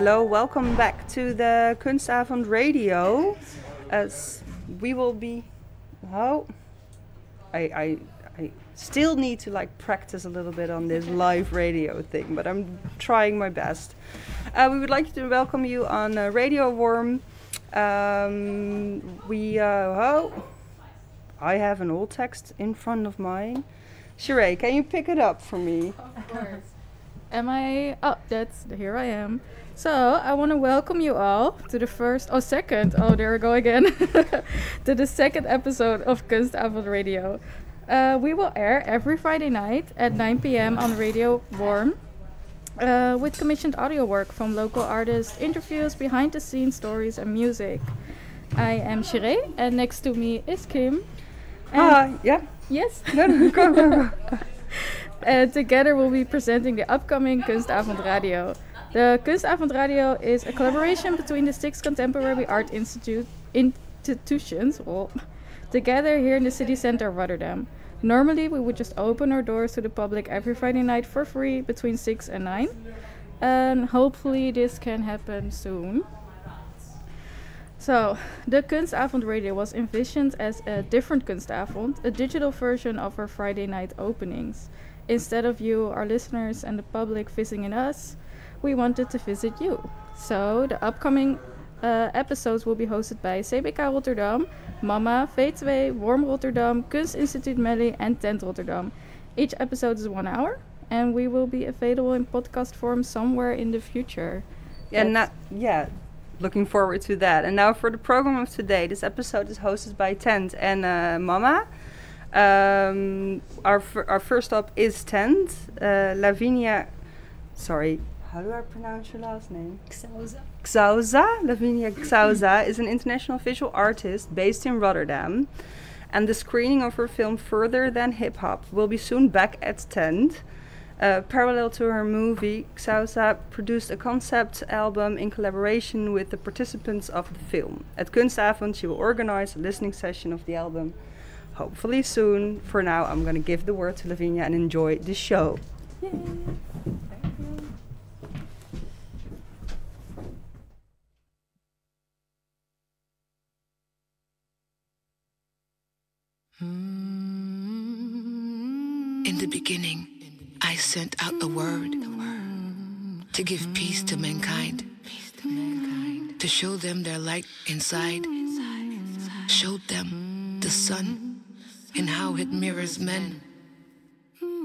Hello, welcome back to the Kunstavond Radio. As we will be, oh, I, I, I still need to like practice a little bit on this live radio thing, but I'm trying my best. Uh, we would like to welcome you on uh, Radio Worm. Um, we, uh, oh, I have an old text in front of mine. Sheree, can you pick it up for me? Of course. Am I? Oh, that's here I am. So I want to welcome you all to the first, oh second, oh there we go again, to the second episode of Kunstavond Radio. Uh, we will air every Friday night at 9 p.m. on Radio Warm. Uh, with commissioned audio work from local artists, interviews, behind the scenes stories, and music. I am Sheree, and next to me is Kim. Ah, yeah. Yes. No, no, go, go, go. And together we'll be presenting the upcoming Kunstavond Radio. The Kunstavond Radio is a collaboration between the six contemporary art institute institutions well, together here in the city center of Rotterdam. Normally, we would just open our doors to the public every Friday night for free between 6 and 9. And hopefully, this can happen soon. So, the Kunstavond Radio was envisioned as a different Kunstavond, a digital version of our Friday night openings. Instead of you, our listeners, and the public visiting us, we wanted to visit you. So, the upcoming uh, episodes will be hosted by CBK Rotterdam, Mama, V2, Worm Rotterdam, Kunstinstituut Melly, and Tent Rotterdam. Each episode is one hour, and we will be available in podcast form somewhere in the future. Yeah, not, yeah, looking forward to that. And now for the program of today, this episode is hosted by Tent and uh, Mama. Um, our our first stop is Tent. Uh, Lavinia, sorry, how do I pronounce your last name? Xauza. Xauza, Lavinia Xauza, is an international visual artist based in Rotterdam. And the screening of her film Further Than Hip Hop will be soon back at Tent. Uh, parallel to her movie, Xauza produced a concept album in collaboration with the participants of the film. At Kunstavond, she will organize a listening session of the album, hopefully soon. For now, I'm going to give the word to Lavinia and enjoy the show. In the beginning, I sent out a word to give peace to mankind, to show them their light inside, showed them the sun and how it mirrors men.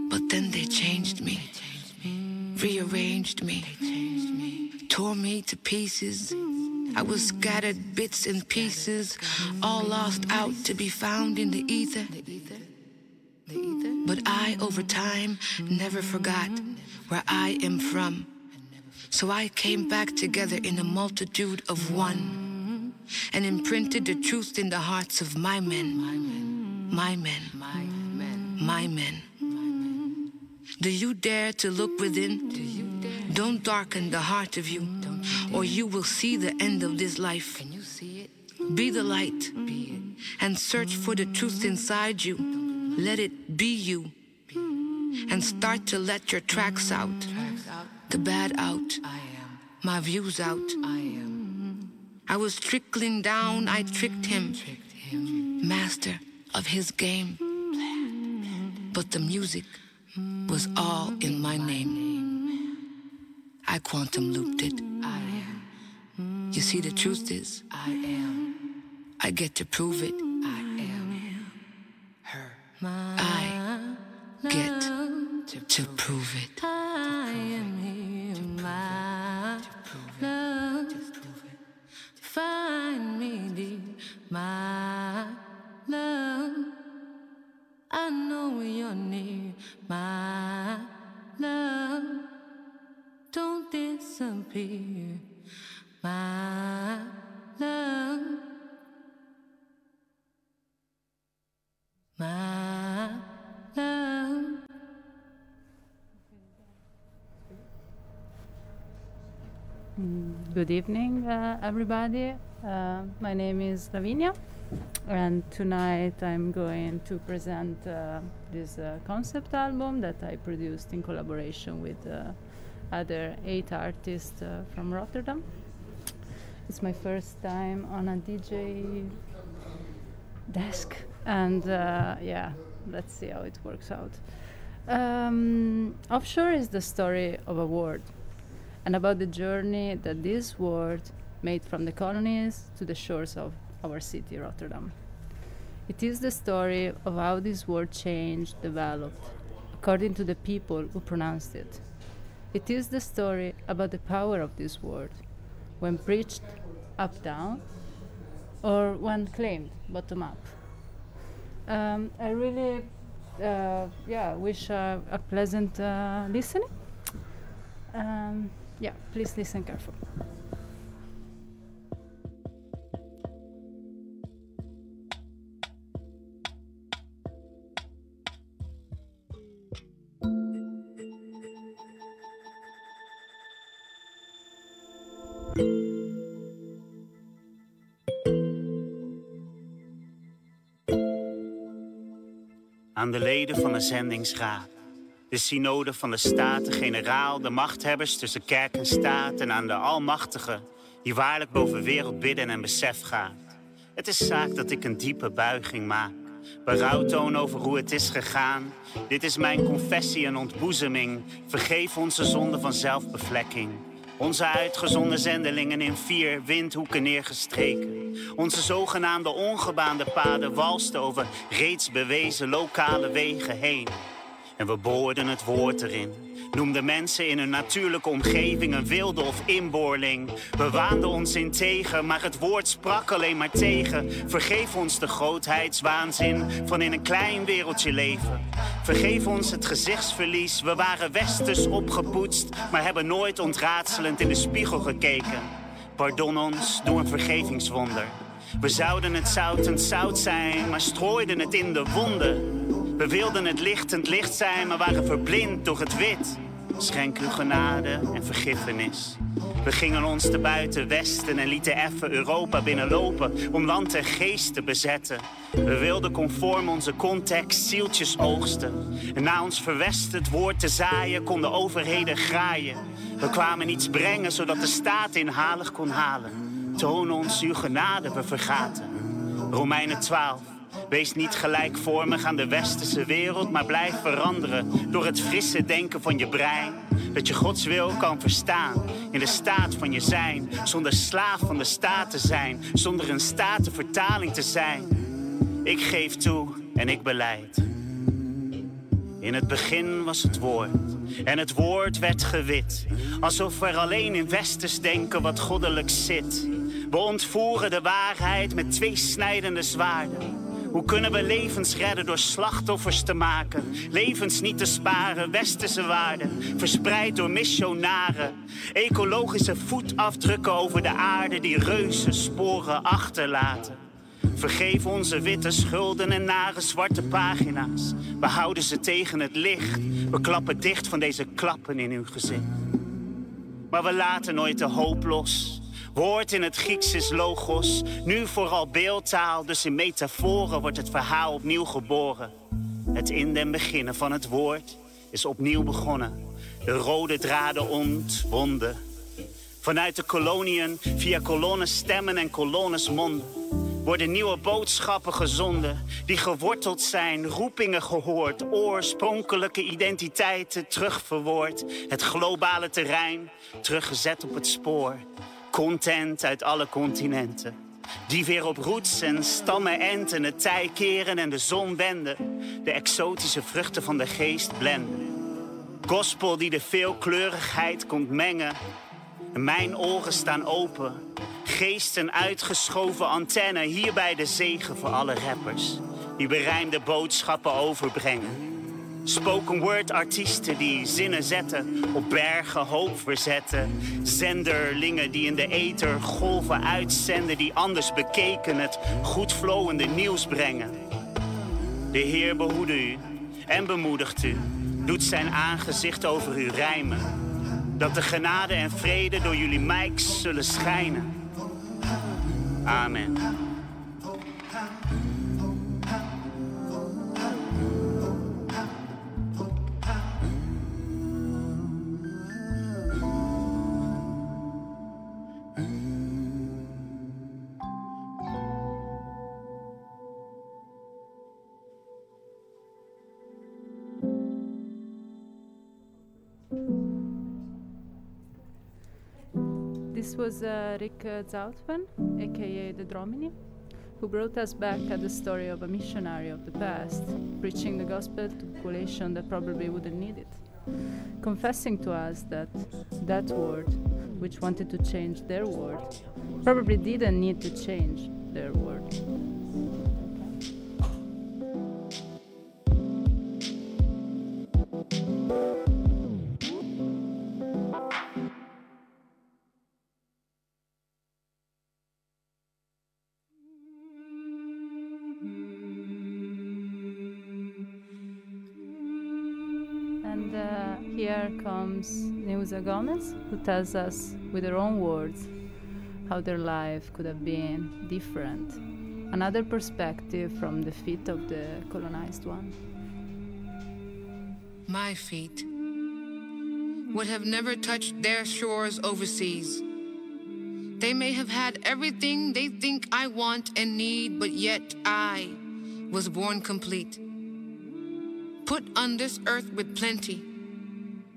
But then they changed me, rearranged me, tore me to pieces. I was scattered bits and pieces, all lost out to be found in the ether. But I, over time, never forgot where I am from. So I came back together in a multitude of one and imprinted the truth in the hearts of my men. My men. My men. Do you dare to look within? Don't darken the heart of you, or you will see the end of this life. Be the light and search for the truth inside you. Let it be you. And start to let your tracks out. The bad out. My views out. I was trickling down, I tricked him. Master of his game. But the music was all in my name. I quantum looped it. You see, the truth is, I am. I get to prove it. I am her. I get to prove it. Evening, uh, everybody. Uh, my name is Lavinia, and tonight I'm going to present uh, this uh, concept album that I produced in collaboration with uh, other eight artists from Rotterdam. It's my first time on a DJ desk, and yeah, let's see how it works out. Um, offshore is the story of a word, and about the journey that this word made from the colonies to the shores of our city, Rotterdam. It is the story of how this word changed, developed, according to the people who pronounced it. It is the story about the power of this word, when preached up down, or when claimed bottom up. Um, I really, uh, yeah, wish uh, a pleasant uh, listening. Um, yeah, please listen carefully. aan de leden van de zendingsraad. De synode van de Staten-Generaal, de machthebbers tussen kerk en staat en aan de Almachtige, die waarlijk boven wereld bidden en besef gaat. Het is zaak dat ik een diepe buiging maak, berouw toon over hoe het is gegaan. Dit is mijn confessie en ontboezeming, vergeef onze zonde van zelfbevlekking. Onze uitgezonden zendelingen in vier windhoeken neergestreken. Onze zogenaamde ongebaande paden walsten over reeds bewezen lokale wegen heen. En we boorden het woord erin. Noemden mensen in hun natuurlijke omgeving een wilde of inboorling. We waanden ons integer, maar het woord sprak alleen maar tegen. Vergeef ons de grootheidswaanzin van in een klein wereldje leven. Vergeef ons het gezichtsverlies. We waren westers opgepoetst, maar hebben nooit ontraadselend in de spiegel gekeken. Pardon ons, doe een vergevingswonder. We zouden het zoutend zout zijn, maar strooiden het in de wonden. We wilden het lichtend licht zijn, maar waren verblind door het wit. Schenk uw genade en vergiffenis. We gingen ons te buiten westen en lieten effen Europa binnenlopen om land en geest te bezetten. We wilden conform onze context zieltjes oogsten. En na ons verwest het woord te zaaien konden overheden graaien. We kwamen iets brengen zodat de staat inhalig kon halen. Toon ons uw genade, we vergaten. Romeinen 12. Wees niet gelijkvormig aan de westerse wereld, maar blijf veranderen door het frisse denken van je brein. Dat je Gods wil kan verstaan in de staat van je zijn, zonder slaaf van de staat te zijn, zonder een statenvertaling te zijn. Ik geef toe en ik beleid. In het begin was het woord en het woord werd gewit, alsof er alleen in westers denken wat goddelijk zit. We ontvoeren de waarheid met twee snijdende zwaarden. Hoe kunnen we levens redden door slachtoffers te maken? Levens niet te sparen, westerse waarden, verspreid door missionaren. Ecologische voetafdrukken over de aarde die reuze sporen achterlaten. Vergeef onze witte schulden en nare zwarte pagina's. We houden ze tegen het licht. We klappen dicht van deze klappen in uw gezicht. Maar we laten nooit de hoop los. Woord in het Grieks is logos, nu vooral beeldtaal, dus in metaforen wordt het verhaal opnieuw geboren. Het in den beginnen van het woord is opnieuw begonnen. De rode draden ontwonden. Vanuit de koloniën, via kolonnes stemmen en kolonnes monden, worden nieuwe boodschappen gezonden, die geworteld zijn, roepingen gehoord, oorspronkelijke identiteiten terugverwoord, het globale terrein teruggezet op het spoor content uit alle continenten. Die weer op roots en stammen enten, het tij keren en de zon wenden. De exotische vruchten van de geest blenden. Gospel die de veelkleurigheid komt mengen. Mijn oren staan open. Geesten uitgeschoven antenne. Hierbij de zegen voor alle rappers. Die berijmde boodschappen overbrengen. Spoken word artiesten die zinnen zetten, op bergen hoop verzetten. Zenderlingen die in de ether golven uitzenden, die anders bekeken het goed flowende nieuws brengen. De Heer behoede u en bemoedigt u, doet zijn aangezicht over u rijmen. Dat de genade en vrede door jullie mics zullen schijnen. Amen. This was uh, Rick uh, Zoutman, aka the Dromini, who brought us back at the story of a missionary of the past, preaching the gospel to a population that probably wouldn't need it, confessing to us that that world, which wanted to change their world, probably didn't need to change their world. Comes Neuza Gomez, who tells us with her own words how their life could have been different. Another perspective from the feet of the colonized one. My feet would have never touched their shores overseas. They may have had everything they think I want and need, but yet I was born complete. Put on this earth with plenty.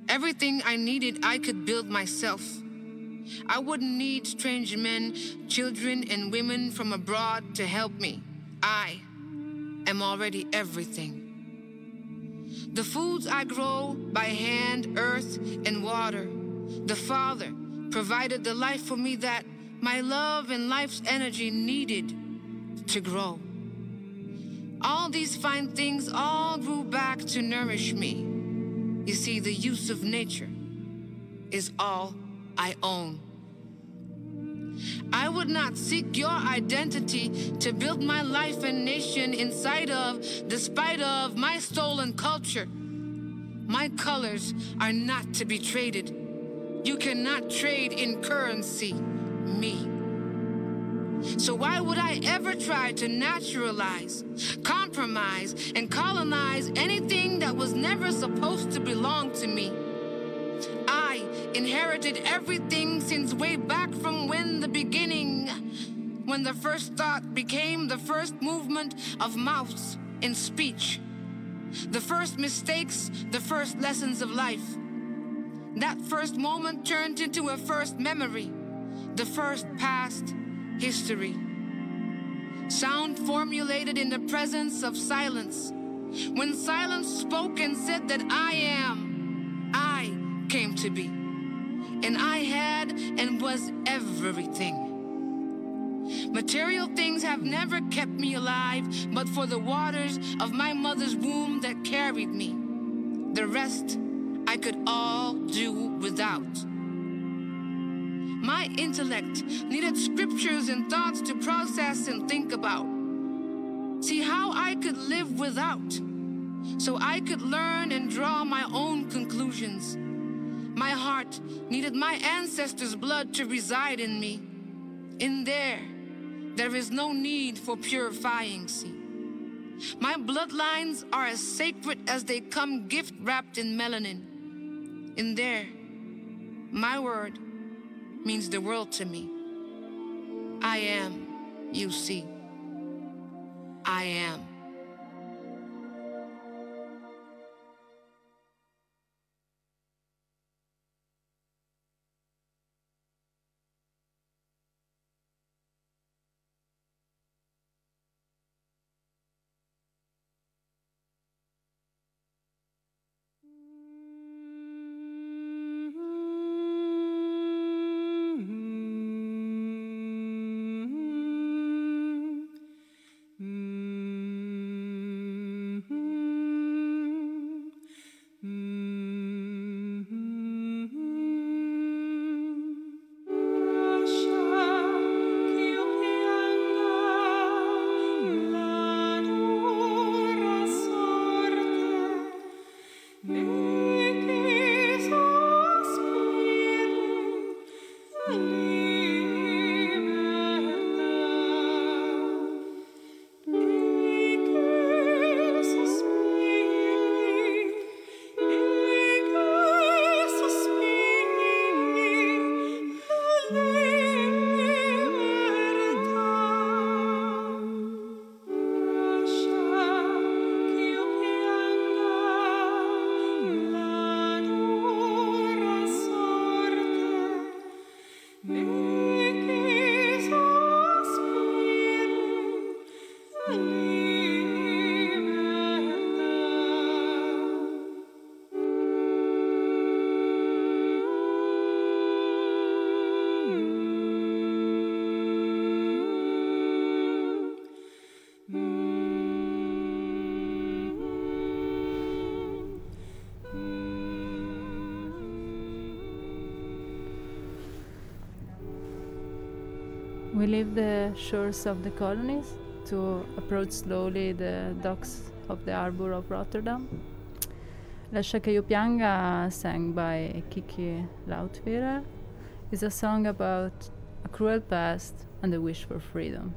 Everything I needed, I could build myself. I wouldn't need strange men, children, and women from abroad to help me. I am already everything. The foods I grow by hand, earth, and water. The Father provided the life for me that my love and life's energy needed to grow. All these fine things all grew back to nourish me. You see, the use of nature is all I own. I would not seek your identity to build my life and nation inside of, despite of, my stolen culture. My colors are not to be traded. You cannot trade in currency me. So why would I ever try to naturalize, compromise, and colonize anything that was never supposed to belong to me? I inherited everything since way back from when the beginning, when the first thought became the first movement of mouths in speech, the first mistakes, the first lessons of life. That first moment turned into a first memory, the first past history. Sound formulated in the presence of silence. When silence spoke and said that I am, I came to be. And I had and was everything. Material things have never kept me alive, but for the waters of my mother's womb that carried me. The rest I could all do without. Intellect needed scriptures and thoughts to process and think about. See how I could live without, so I could learn and draw my own conclusions. My heart needed my ancestors' blood to reside in me. In there, there is no need for purifying, see. My bloodlines are as sacred as they come gift wrapped in melanin. In there, my word means the world to me. I am, you see. I am. leave the shores of the colonies to approach slowly the docks of the harbor of Rotterdam. Lascia che io pianga, sang by Kiki Lautwiller, is a song about a cruel past and the wish for freedom.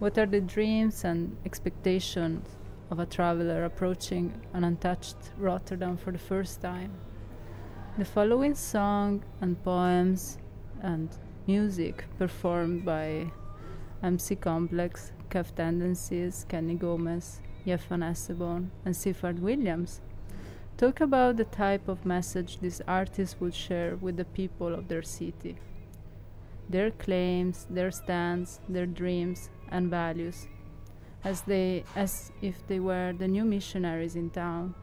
What are the dreams and expectations of a traveler approaching an untouched Rotterdam for the first time? The following song and poems and music performed by MC Complex, Caf Tendencies, Kenny Gomez, Yefan Esebon, and Sifard Williams. Talk about the type of message these artists would share with the people of their city. Their claims, their stands, their dreams, and values, as, they, as if they were the new missionaries in town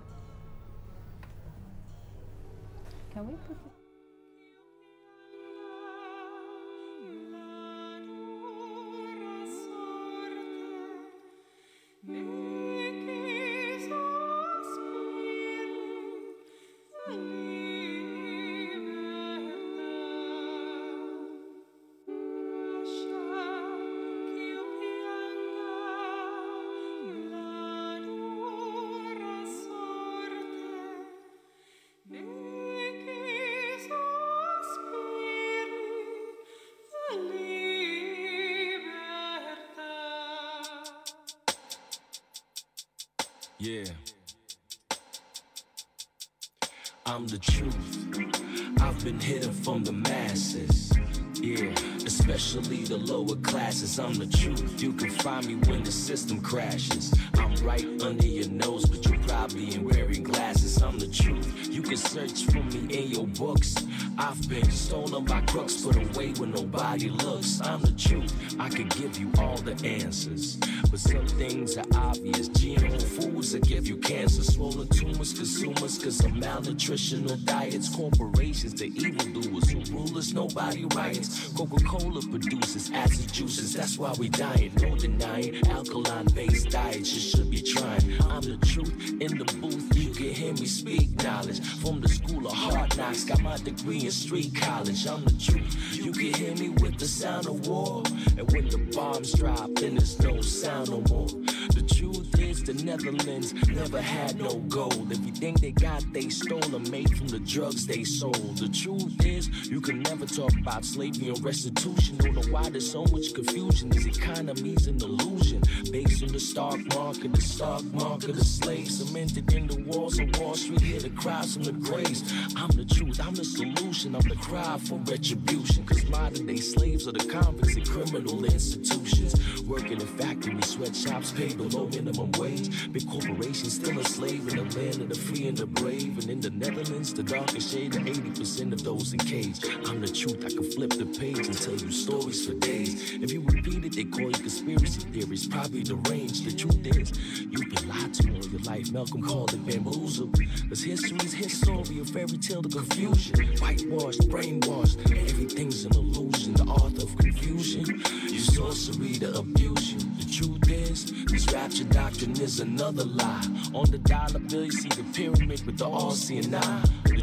I'm the truth. I've been hidden from the masses. Yeah especially the lower classes. I'm the truth. You can find me when the system crashes. I'm right under your nose, but you're probably in wearing glasses. I'm the truth. You can search for me in your books. I've been stolen by crooks, put away when nobody looks. I'm the truth. I could give you all the answers, but some things are obvious. GMO foods that give you cancer, swollen tumors, consumers, cause of malnutritional diets, corporations, the evildoers who rule us, nobody riots. Coca-Cola Cola produces acid juices, that's why we dying. No denying, alkaline based diets, you should be trying. I'm the truth in the booth, you can hear me speak knowledge. From the school of hard knocks, got my degree in street college. I'm the truth, you can hear me with the sound of war. And when the bombs drop, then there's no sound no more. The truth is, the Netherlands never had no gold. Everything they got, they stole or made from the drugs they sold. The truth is, you can never talk about slavery or residue institution. Don't know why there's so much confusion. This economy's an illusion. Based on the stock market, the stock market, the slaves cemented in the walls of Wall Street. Hear the cries from the graves. I'm the truth, I'm the solution. I'm the cry for retribution. Cause modern day slaves are the convicts in criminal institutions. Working in factories, sweatshops, paid below minimum wage. Big corporations still a slave in the land of the free and the brave. And in the Netherlands, the darkest shade of 80% of those in cage. I'm the truth, I can flip the page until you stories for days. If you repeat it, they call you conspiracy theories, probably deranged. The truth is, you've been lied to all your life. Malcolm called it bamboozle. Cause history's history, a fairy tale to confusion. Whitewashed, brainwashed, everything's an illusion. The art of confusion, your sorcery to abuse you. The truth is, this rapture doctrine is another lie. On the dollar bill, you see the pyramid with the all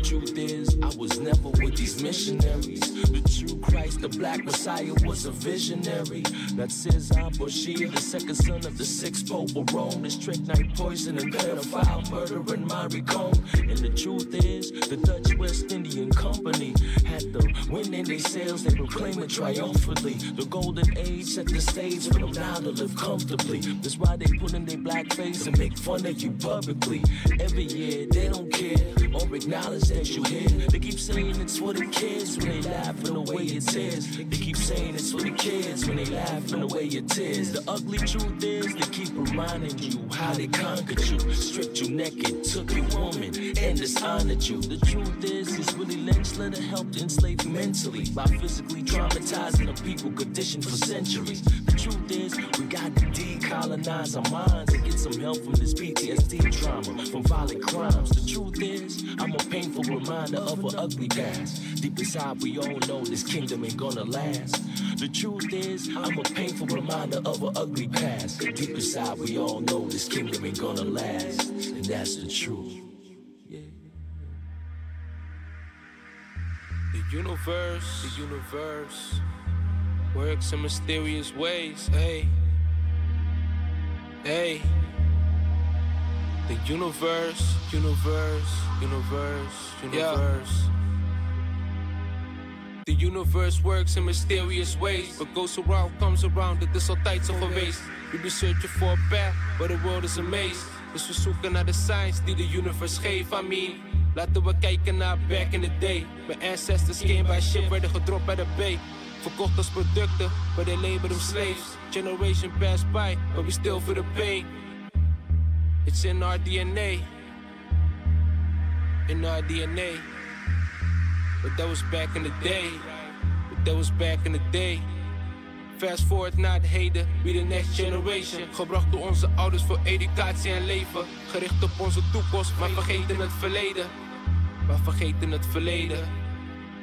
truth is, I was never with these missionaries. The true Christ, the black Messiah, was a visionary. That's Cesar Borgia, the second son of the sixth pope of Rome. This trick night poison and pedophile murder in Marie And the truth is, the Dutch West Indian Company had the wind in their sails, they proclaim it triumphantly. The golden age set the stage for them now to live comfortably. That's why they put in their black face and make fun of you publicly. Every year, they don't care or acknowledge you. They keep saying it's for the kids when they laugh in the way it is. They keep saying it's for the kids when they laugh in the way it is. The ugly truth is they keep reminding you how they conquered you, stripped you naked, took your woman, and dishonored you. The truth is, it's really Lynch Lynchler helped enslave you mentally by physically traumatizing the people conditioned for centuries. The truth is, we got to decolonize our minds and get some help from this PTSD trauma, from violent crimes. The truth is, I'm a painful a reminder of an ugly past. Deep inside, we all know this kingdom ain't gonna last. The truth is, I'm a painful reminder of an ugly past. Deep inside, we all know this kingdom ain't gonna last. And that's the truth. The universe, the universe works in mysterious ways. Hey, hey. The universe, universe, universe, universe. The universe works in mysterious ways. What goes around comes around, dit is altijd zo geweest. We be searching for a path, but the world is a maze. Dus we zoeken naar de signs die de universe geeft. I mean, laten we kijken naar back in the day. My ancestors came by ship, werden gedropt bij de bay. Verkocht als producten, but they labeled them slaves. Generation passed by, but we still feel the pain. It's in our DNA. In our DNA. But that was back in the day. But that was back in the day. Fast forward naar het heden, we the next generation. Gebracht door onze ouders voor educatie en leven. Gericht op onze toekomst, maar vergeten het verleden. Maar vergeten het verleden.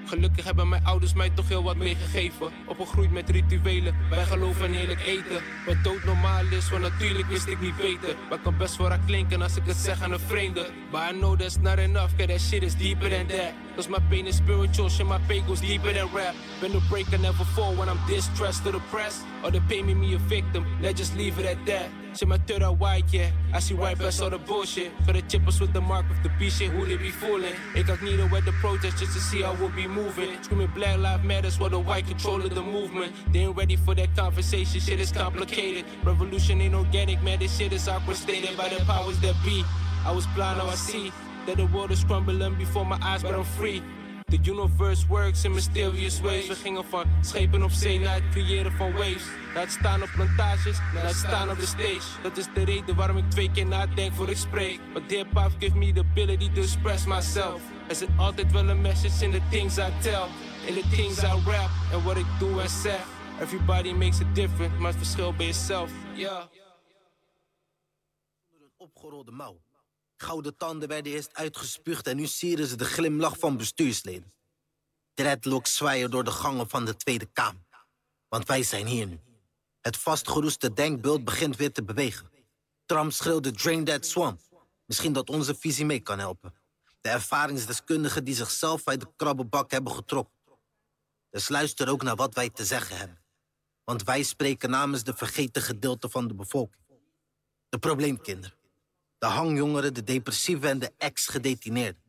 Gelukkig hebben mijn ouders mij toch heel wat meegegeven. Opgegroeid met rituelen, wij geloven in eerlijk eten. Wat dood normaal is, want natuurlijk wist ik niet beter. Maar kan best wel raar klinken als ik het zeg aan een vreemde. But I know that's not enough, cause that shit is deeper than that. Cause my pain is spiritual, shit, my pain goes deeper than rap. Been a breaker, never fall when I'm distressed or depressed. Or the pain made me a victim, let's just leave it at that. Shit, my third eye white, yeah. I see right past all the bullshit. For the chippers with the mark of the B shit, who they be fooling? Need at the protest just to see how we'll be moving. Screaming Black Lives Matters while the white control of the movement. They ain't ready for that conversation, shit is complicated. Revolution ain't organic, man, this shit is awkward stated by the powers that be. I was blind, now I see that the world is crumbling before my eyes, but I'm free. The universe works in mysterious ways. We gingen van schepen op zee naar het creëren van waves. Het staan op plantages, het staan op de stage. Dat is de reden waarom ik twee keer nadenk voor ik spreek. Want hip-hop give me the ability to express myself. Er zit altijd wel een message in the things I tell. In the things I rap en wat ik doe en zeg. Everybody makes a difference, maar het verschil bij jezelf. Yeah. opgerolde mouw. Gouden tanden werden eerst uitgespuugd en nu sieren ze de glimlach van bestuursleden. Dreadlocks zwaaien door de gangen van de Tweede Kamer. Want wij zijn hier nu. Het vastgeroeste denkbeeld begint weer te bewegen. Trump schreeuwde Drain That Swamp. Misschien dat onze visie mee kan helpen. De ervaringsdeskundigen die zichzelf uit de krabbenbak hebben getrokken. Dus luister ook naar wat wij te zeggen hebben. Want wij spreken namens de vergeten gedeelte van de bevolking. De probleemkinderen. De hangjongeren, de depressieven en de ex-gedetineerden.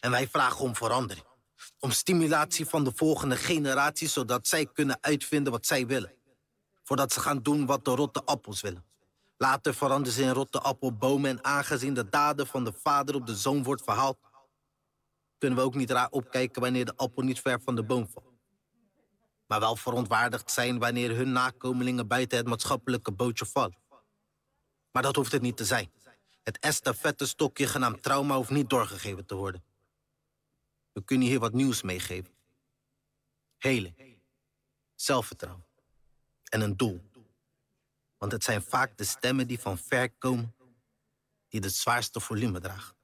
En wij vragen om verandering. Om stimulatie van de volgende generatie, zodat zij kunnen uitvinden wat zij willen. Voordat ze gaan doen wat de rotte appels willen. Later veranderen ze in rotte appelbomen en aangezien de daden van de vader op de zoon wordt verhaald, kunnen we ook niet raar opkijken wanneer de appel niet ver van de boom valt. Maar wel verontwaardigd zijn wanneer hun nakomelingen buiten het maatschappelijke bootje vallen. Maar dat hoeft het niet te zijn. Het estafette-stokje genaamd trauma hoeft niet doorgegeven te worden. We kunnen hier wat nieuws meegeven. Helen, zelfvertrouwen en een doel. Want het zijn vaak de stemmen die van ver komen, die het zwaarste volume dragen.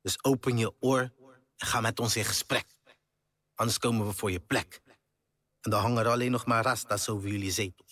Dus open je oor en ga met ons in gesprek. Anders komen we voor je plek. En dan hangen er alleen nog maar rasta's over jullie zetels.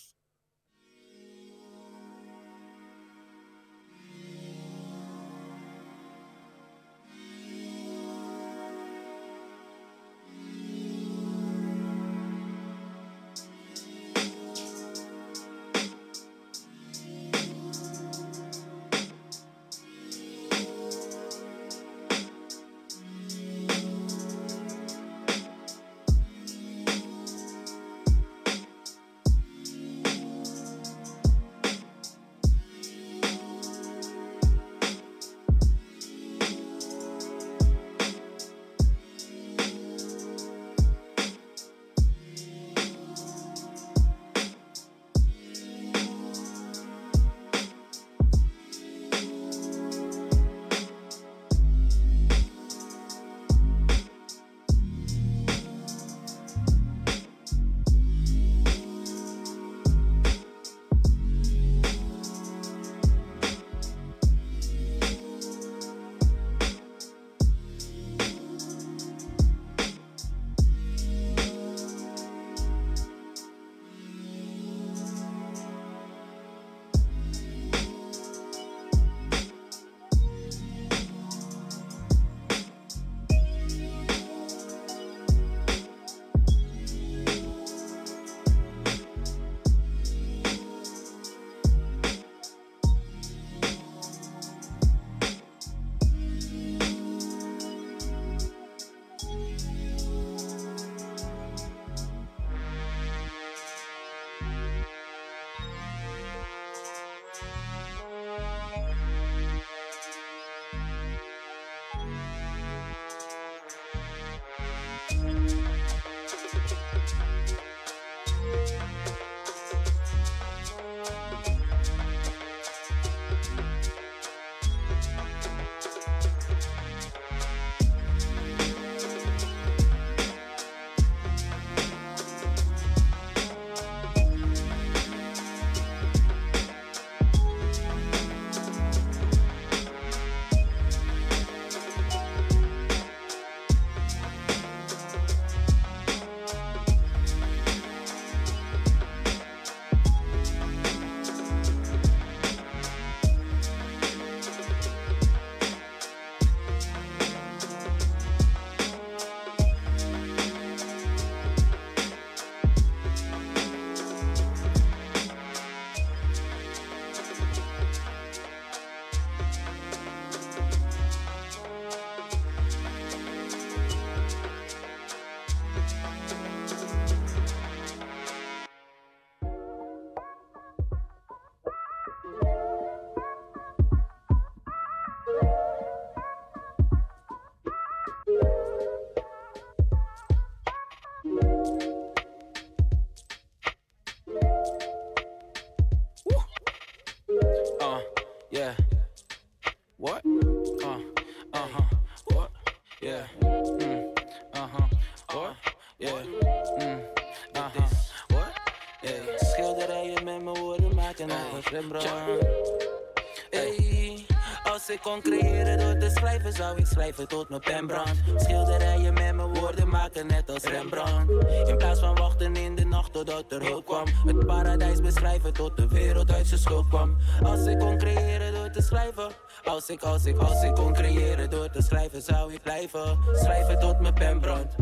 Zou ik schrijven tot mijn pen brandt. Schilderijen met mijn woorden maken net als Rembrandt. In plaats van wachten in de nacht totdat er hulp kwam. Het paradijs beschrijven tot de wereld uit zijn schuld kwam. Als ik kon creëren door te schrijven. Als ik, als ik, als ik kon creëren door te schrijven, zou ik blijven. Schrijven tot mijn pen brandt.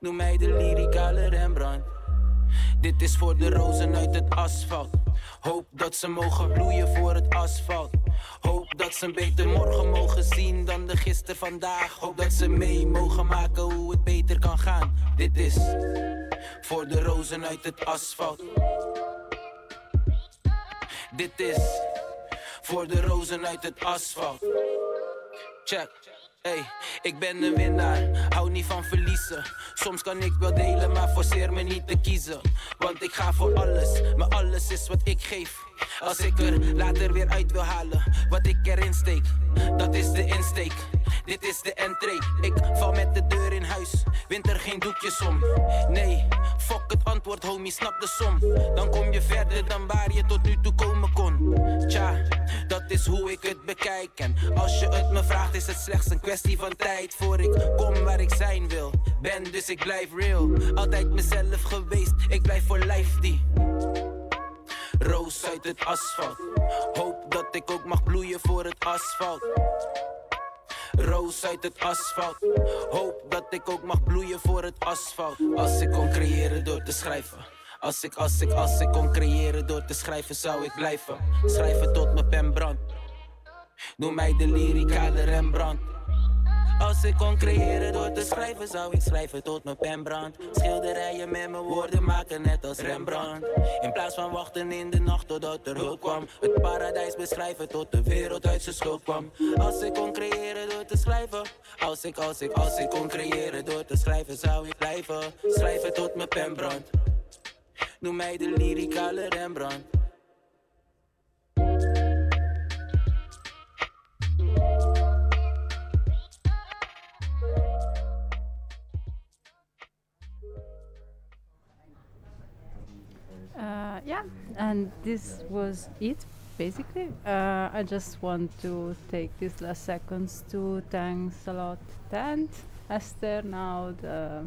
Noem mij de lyricale Rembrandt. Dit is voor de rozen uit het asfalt. Hoop dat ze mogen bloeien voor het asfalt. Hoop dat ze een beter morgen mogen zien dan de gister vandaag. Hoop dat ze mee mogen maken hoe het beter kan gaan. Dit is voor de rozen uit het asfalt. Dit is voor de rozen uit het asfalt. Check. Hey, ik ben een winnaar, hou niet van verliezen. Soms kan ik wel delen, maar forceer me niet te kiezen. Want ik ga voor alles, maar alles is wat ik geef. Als ik er later weer uit wil halen, wat ik erin steek, dat is de insteek. Dit is de entree, ik val met de deur in huis. Wint er geen doekjes om. Nee, fuck het antwoord, homie, snap de som. Dan kom je verder dan waar je tot nu toe komen kon. Tja, dat is hoe ik het bekijk. En als je het me vraagt, is het slechts een kwestie van tijd. Voor ik kom waar ik zijn wil. Ben, dus ik blijf real. Altijd mezelf geweest, ik blijf voor life die. Roos uit het asfalt. Hoop dat ik ook mag bloeien voor het asfalt. Roos uit het asfalt. Hoop dat ik ook mag bloeien voor het asfalt. Als ik kon creëren door te schrijven. Als ik, als ik, als ik kon creëren door te schrijven, zou ik blijven. Schrijven tot mijn pen brandt. Noem mij de lyricale Rembrandt. Als ik kon creëren door te schrijven, zou ik schrijven tot mijn pen brandt. Schilderijen met mijn woorden maken net als Rembrandt. In plaats van wachten in de nacht totdat er hulp kwam. Het paradijs beschrijven tot de wereld uit zijn schuld kwam. Als ik kon creëren door te schrijven. Als ik, als ik, als ik kon creëren door te schrijven, zou ik blijven. Schrijven tot mijn pen brandt. Noem mij de lyricale Rembrandt. This was it basically. Uh, I just want to take these last seconds to thanks a lot Tent, Esther, now the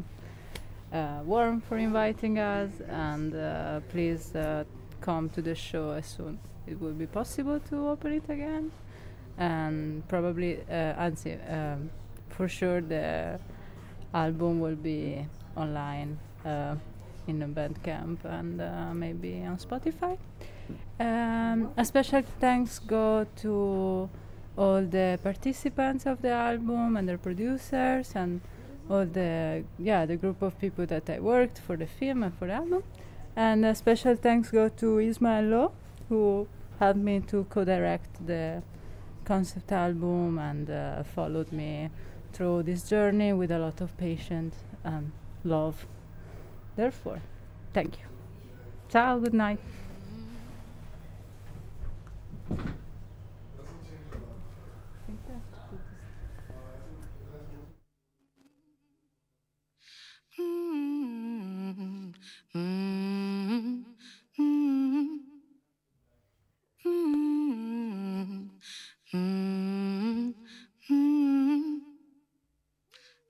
uh, Worm for inviting us, and uh, please uh, come to the show as soon it will be possible to open it again, and probably uh, Anzi, um, for sure the album will be online uh, in a Bandcamp and uh, maybe on Spotify. Um, a special thanks go to all the participants of the album and their producers and all the yeah the group of people that I worked for the film and for the album. And a special thanks go to Ismael Lo, who helped me to co-direct the concept album and uh, followed me through this journey with a lot of patience and love. Therefore, thank you. Ciao, good night. Mm, mm, mm, mm, mm,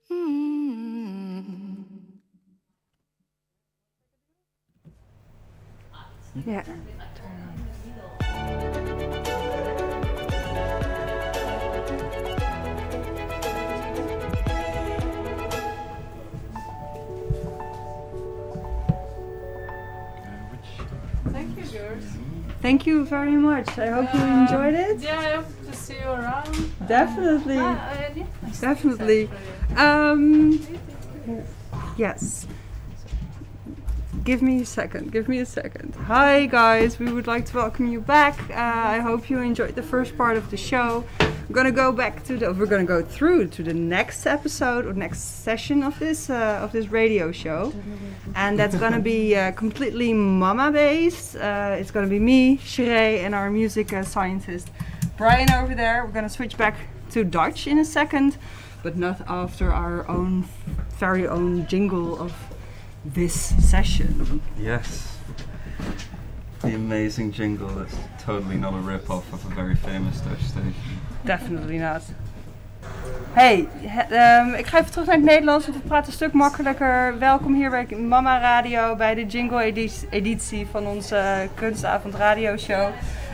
mm. Ja. Thank you, girls. Thank you very much. I hope you enjoyed it. Yeah, I hope to see you around. Definitely. Ah, uh, yeah, nice Definitely. Um, yes. Give me a second. Give me a second. Hi, guys. We would like to welcome you back. Uh, I hope you enjoyed the first part of the show. We're gonna go back to the. We're gonna go through to the next episode or next session of this uh, of this radio show, and that's gonna be uh, completely mama based. Uh, it's gonna be me, Sheree, and our music uh, scientist Brian over there. We're gonna switch back to Dutch in a second, but not after our own very own jingle of this session. Yes. the amazing jingle is totally not a rip-off of a very famous Dutch station. Definitely not. Hey, he- ehm, ik ga even terug naar het Nederlands, want we praten een stuk makkelijker. Welkom hier bij Mama Radio, bij de jingle edi- editie van onze Kunstavond Radio Show.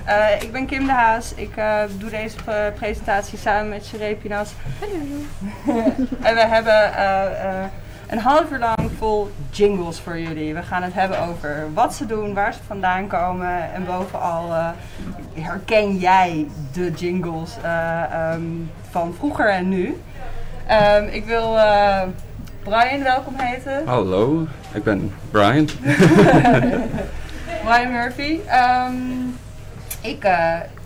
Eh, ik ben Kim de Haas. Ik eh, doe deze pre- presentatie samen met Sheree Pinas. en we hebben eh, eh, een half uur lang vol jingles voor jullie. We gaan het hebben over wat ze doen, waar ze vandaan komen en bovenal eh, herken jij de jingles eh, ehm, van vroeger en nu. Ehm, ik wil eh, Brian welkom heten. Hallo, ik ben Brian. Brian Murphy. Ehm, ik,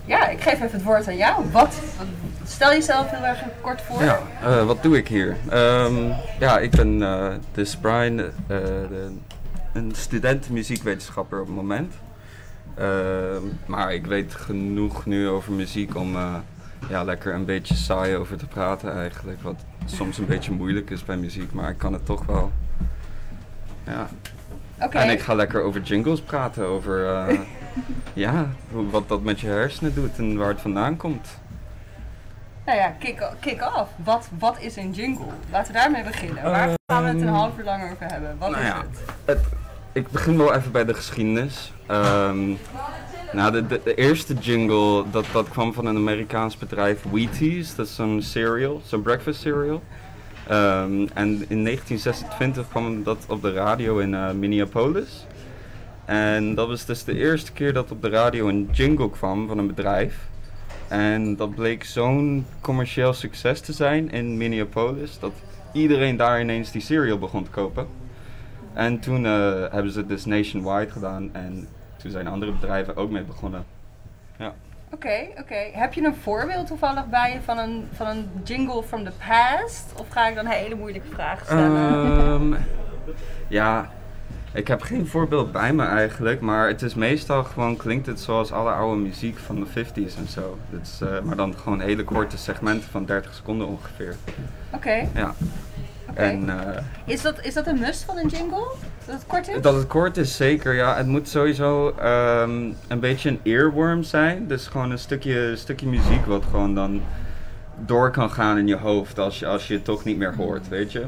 ja, ik geef even het woord aan jou. Wat- stel jezelf heel erg kort voor. Ja, eh, wat doe ik hier? Ehm, ja, ik ben eh, dus Brian, de, een student muziekwetenschapper op het moment. Ehm, maar ik weet genoeg nu over muziek om ja, lekker een beetje saai over te praten eigenlijk. Wat soms een beetje moeilijk is bij muziek, maar ik kan het toch wel. Ja. Oké. En ik ga lekker over jingles praten, over ja, wat dat met je hersenen doet en waar het vandaan komt. Nou ja, kick, kick off. Wat, wat is een jingle? Laten we daarmee beginnen. Waar gaan we het een Ehm, half uur lang over hebben? Wat nou is ja, het? het, ik begin wel even bij de geschiedenis. Ehm, nou, de, de, de eerste jingle, dat, dat kwam van een Amerikaans bedrijf, Wheaties. Dat is zo'n cereal, zo'n breakfast cereal. Ehm, en in 1926 kwam dat op de radio in eh, Minneapolis. En dat was dus de eerste keer dat op de radio een jingle kwam van een bedrijf. En dat bleek zo'n commercieel succes te zijn in Minneapolis dat iedereen daar ineens die cereal begon te kopen. En toen eh, hebben ze het dus nationwide gedaan en toen zijn andere bedrijven ook mee begonnen. Ja. Oké, oké. Heb je een voorbeeld toevallig bij je van een, van een jingle from the past? Of ga ik dan hele moeilijke vragen stellen? Ehm, ja, ik heb geen voorbeeld bij me eigenlijk, maar het is meestal gewoon klinkt het zoals alle oude muziek van de 50s en zo. Eh, maar dan gewoon hele korte segmenten van 30 seconden ongeveer. Oké. Ja. Oké. En eh, Is, dat, is dat een must van een jingle? Dat het kort is? Dat het kort is, zeker. Ja, het moet sowieso ehm, een beetje een earworm zijn. Dus gewoon een stukje, stukje muziek wat gewoon dan door kan gaan in je hoofd als je, als je het toch niet meer hoort, weet je.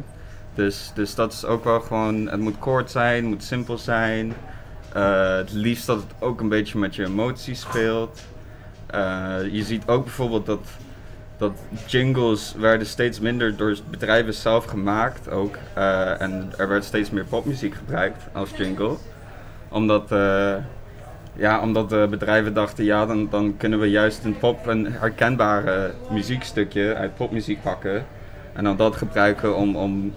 Dus, dus dat is ook wel gewoon, het moet kort zijn, het moet simpel zijn. Eh, het liefst dat het ook een beetje met je emoties speelt. Eh, je ziet ook bijvoorbeeld dat, dat jingles werden steeds minder door bedrijven zelf gemaakt ook. Eh, en er werd steeds meer popmuziek gebruikt als jingle. Omdat, ja, omdat bedrijven dachten, ja, dan, dan kunnen we juist een pop, een herkenbare muziekstukje uit popmuziek pakken. En dan dat gebruiken om, om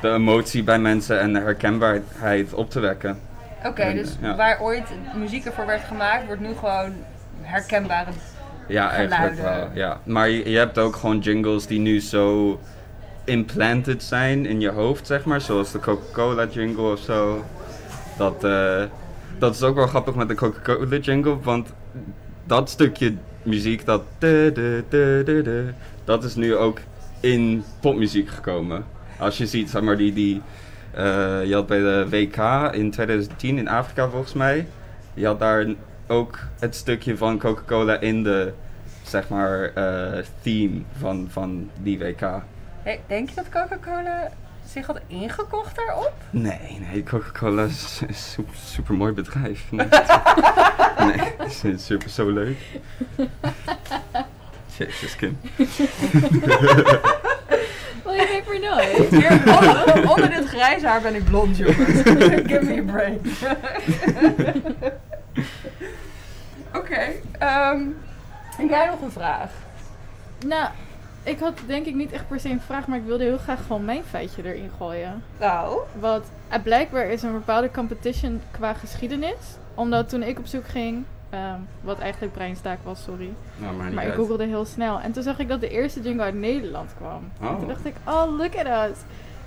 de emotie bij mensen en de herkenbaarheid op te wekken. Oké, dus ja. waar ooit muziek ervoor werd gemaakt, wordt nu gewoon herkenbare Ja, eigenlijk wel. Ja. Maar je, je hebt ook gewoon jingles die nu zo implanted zijn in je hoofd, zeg maar. Zoals de Coca-Cola jingle of zo. Dat, eh, dat is ook wel grappig met de Coca-Cola jingle, want dat stukje muziek, dat de, de, de, de, de, dat is nu ook in popmuziek gekomen. Als je ziet, zeg maar, die, die eh, je had bij de WK in 2010 in Afrika volgens mij, je had daar ook het stukje van Coca-Cola in de, zeg maar, eh, theme van, van die WK. Hey, denk je dat Coca-Cola zich had ingekocht daarop? Nee, nee, Coca-Cola is een super, super mooi bedrijf. Nee, nee het is super zo leuk. Jezus, Kim. Well, you make me know. Hier, onder, onder dit grijze haar ben ik blond, jongens. Give me a break. Oké, ehm, heb jij nog een vraag? Nou, ik had denk ik niet echt per se een vraag, maar ik wilde heel graag gewoon mijn feitje erin gooien. Nou? Want blijkbaar is een bepaalde competition qua geschiedenis. Omdat toen ik op zoek ging, ehm, wat eigenlijk breinstaak was, sorry. Nou, maar ik googelde heel snel. En toen zag ik dat de eerste jingle uit Nederland kwam. En Oh. toen dacht ik, oh, look at us.